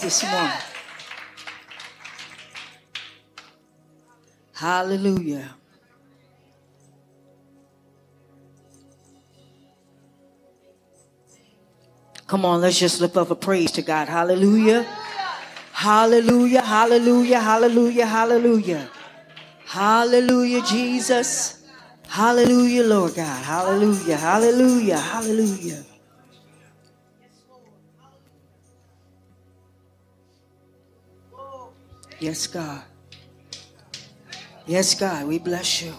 This morning. Hallelujah. Come on, let's just lift up a praise to God. Hallelujah. Hallelujah. Hallelujah. Hallelujah. Hallelujah. Hallelujah, Jesus. Hallelujah, Lord God. Hallelujah. Hallelujah. Hallelujah. Yes, God. Yes, God, we bless you.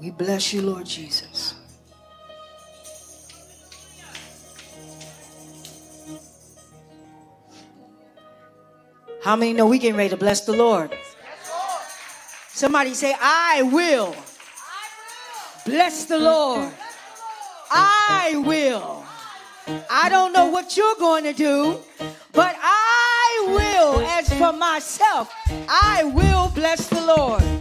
We bless you, Lord Jesus. How many know we getting ready to bless the Lord? Somebody say, I will bless the Lord. I will. I don't know what you're going to do, but I for myself. I will bless the Lord.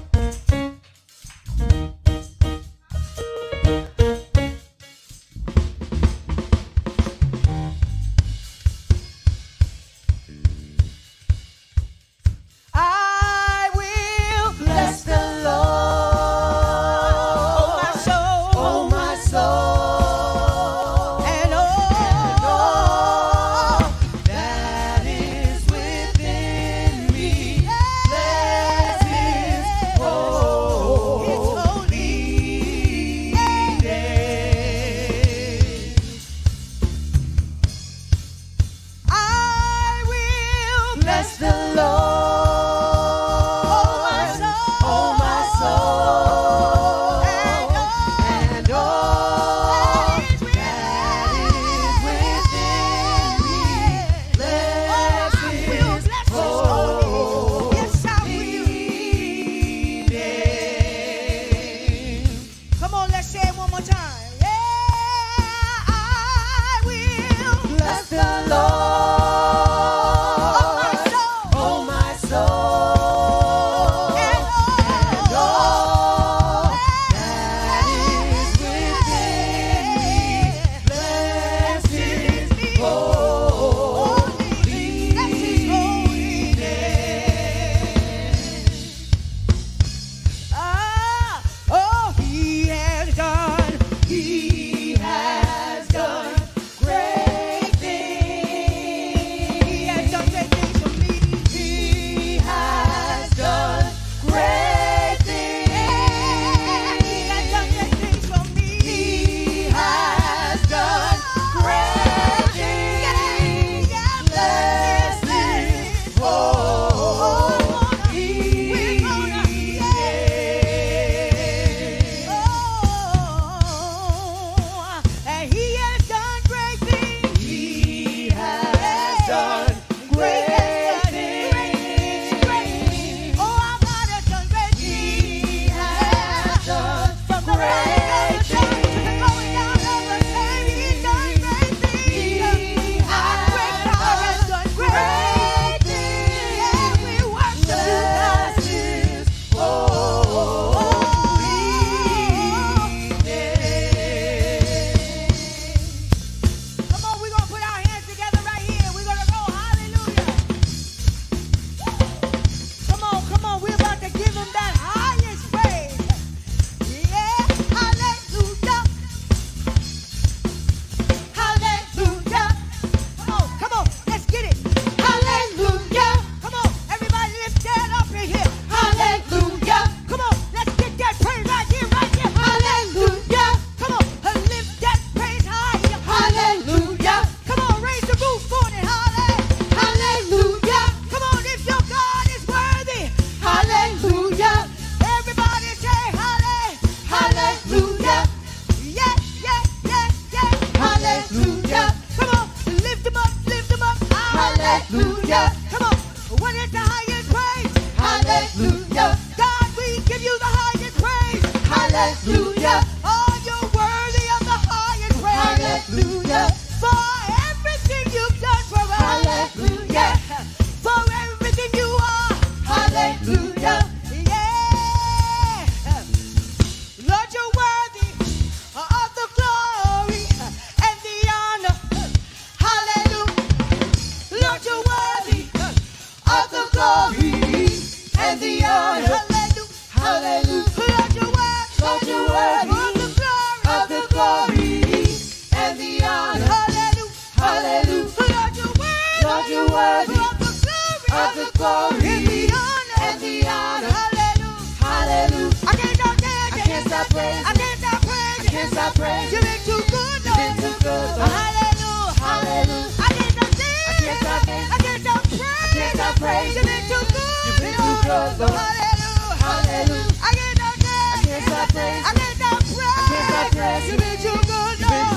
Hallelujah. Hallelujah. I can't stop praise. I can't stop praise. I can't stop praise. You've been too good, Lord.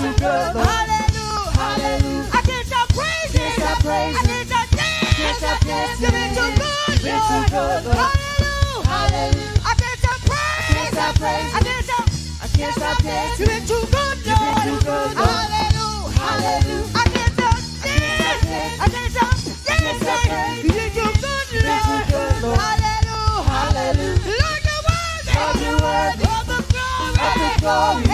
Hallelujah. Hallelujah. I can't stop praising. Can't stop praising. I can't stop dancing. You've been too good, Lord. Hallelujah. Hallelujah. I can't stop praising. I can't stop praising. I can't stop. Dancing. You've You've been too good, Lord. Lord. Hallelujah. Hallelujah. Lord, you're worthy. Of the glory. Of the glory.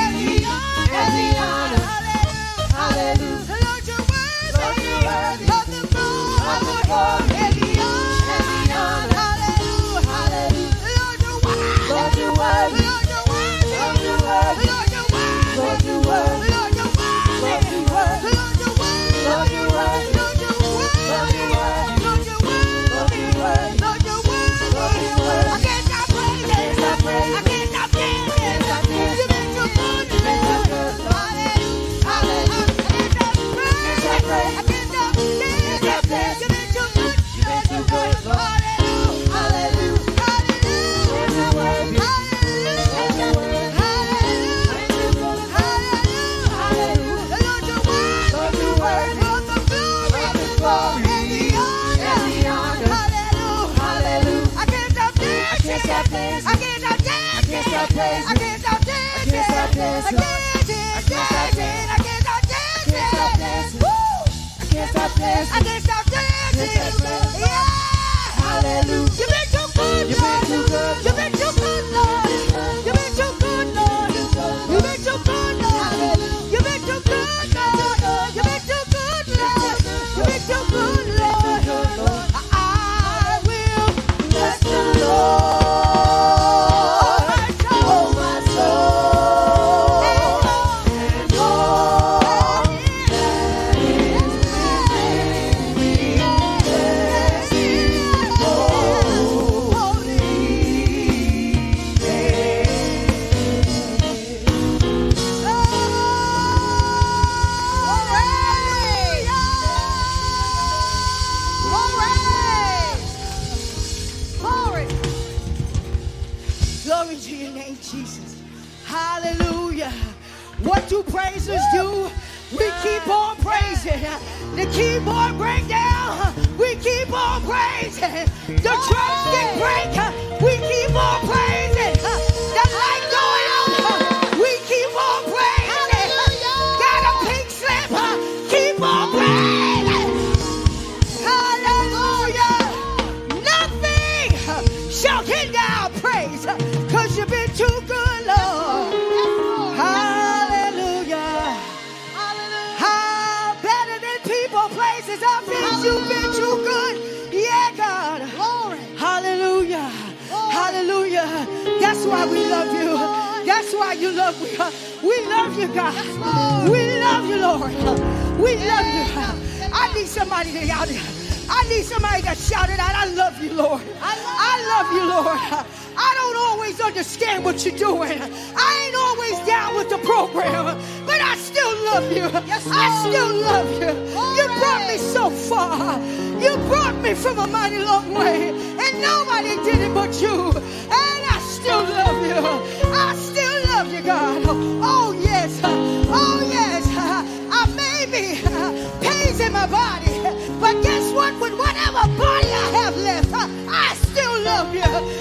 against our destiny. why we love you. That's why you love we. We love you, God. We love you, Lord. We love you. I need somebody to shout it. I need somebody to shout it out, I love you, Lord. I love you, Lord. I don't always understand what you're doing. I ain't always down with the program, but I still love you. I still love you. You brought me so far. You brought me from a mighty long way, and nobody did it but you. And you. I still love you, God. Oh, yes. Oh, yes. I may be pains in my body, but guess what? With whatever body I have left, I still love you.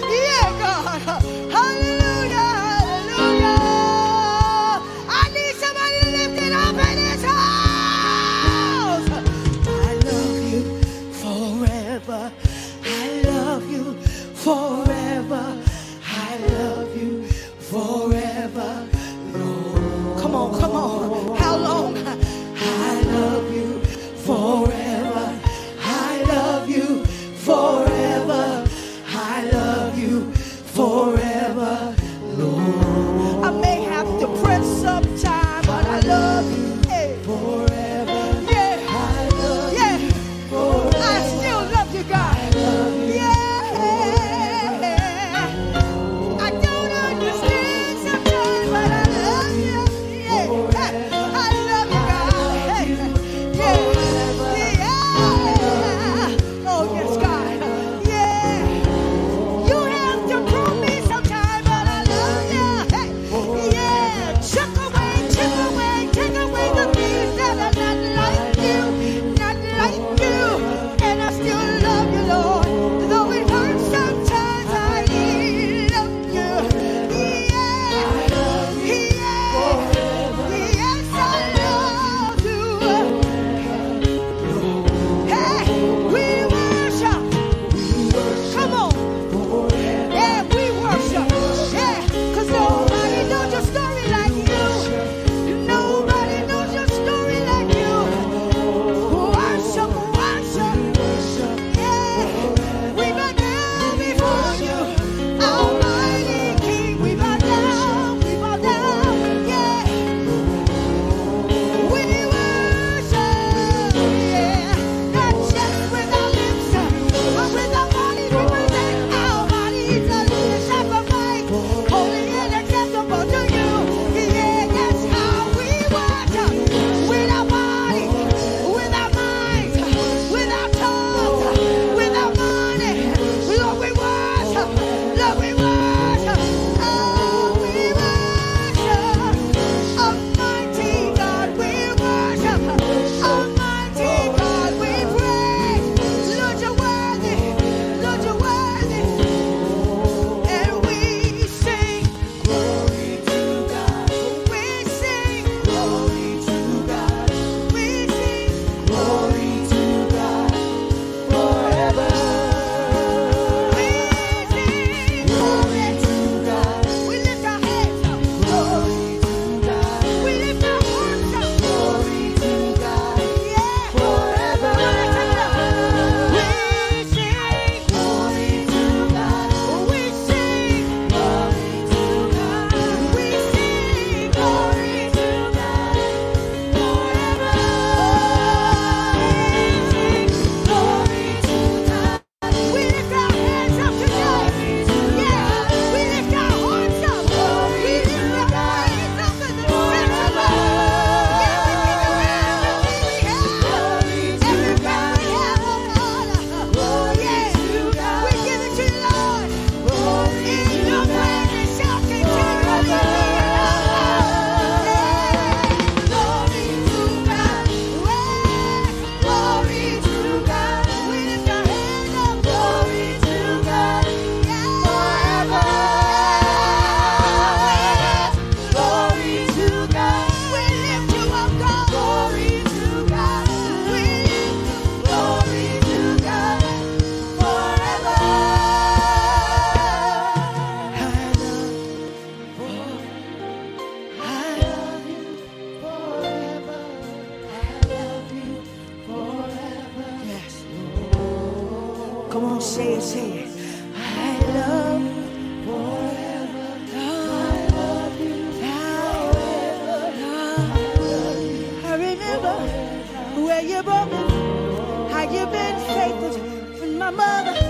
When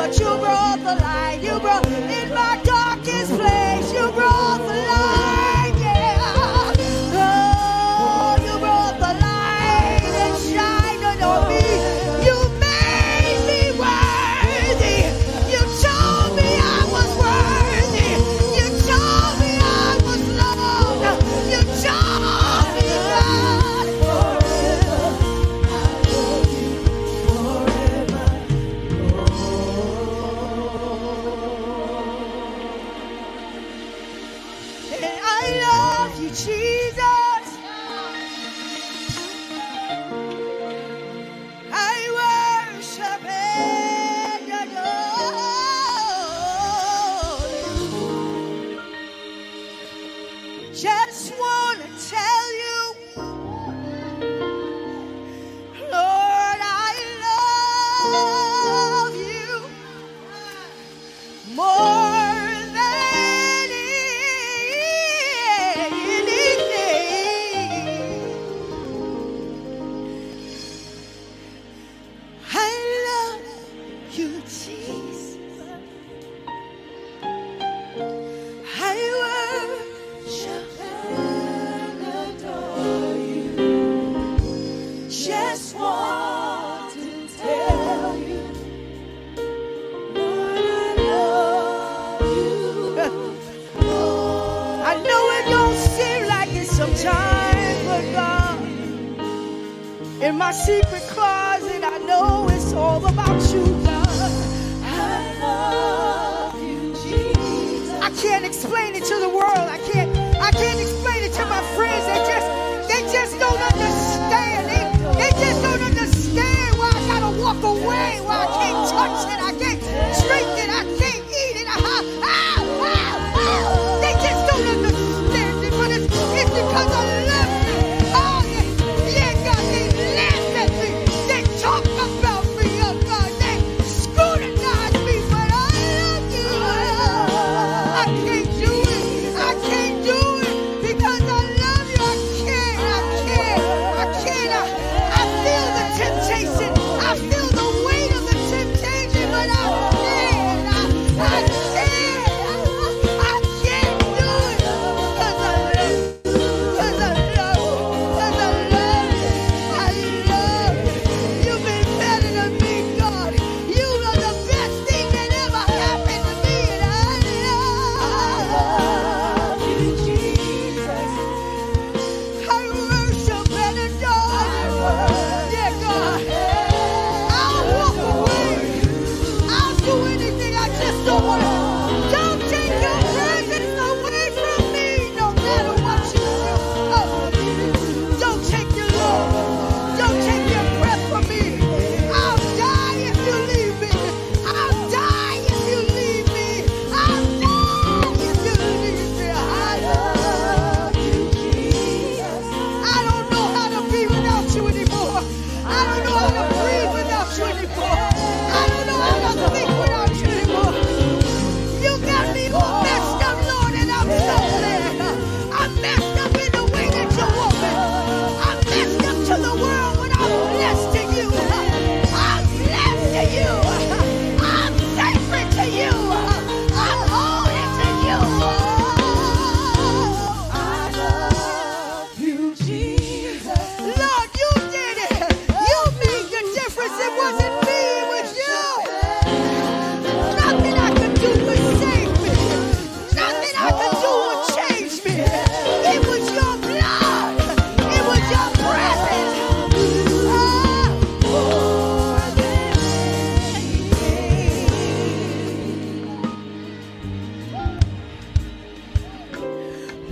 but you brought the light. You brought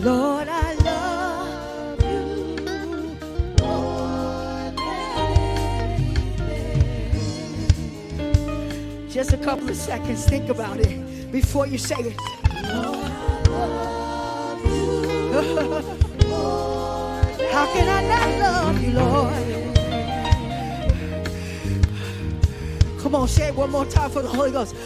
Lord, I love you more than anything. Just a couple of seconds, think about it before you say it. You How can I not love you, Lord? Come on, say it one more time for the Holy Ghost.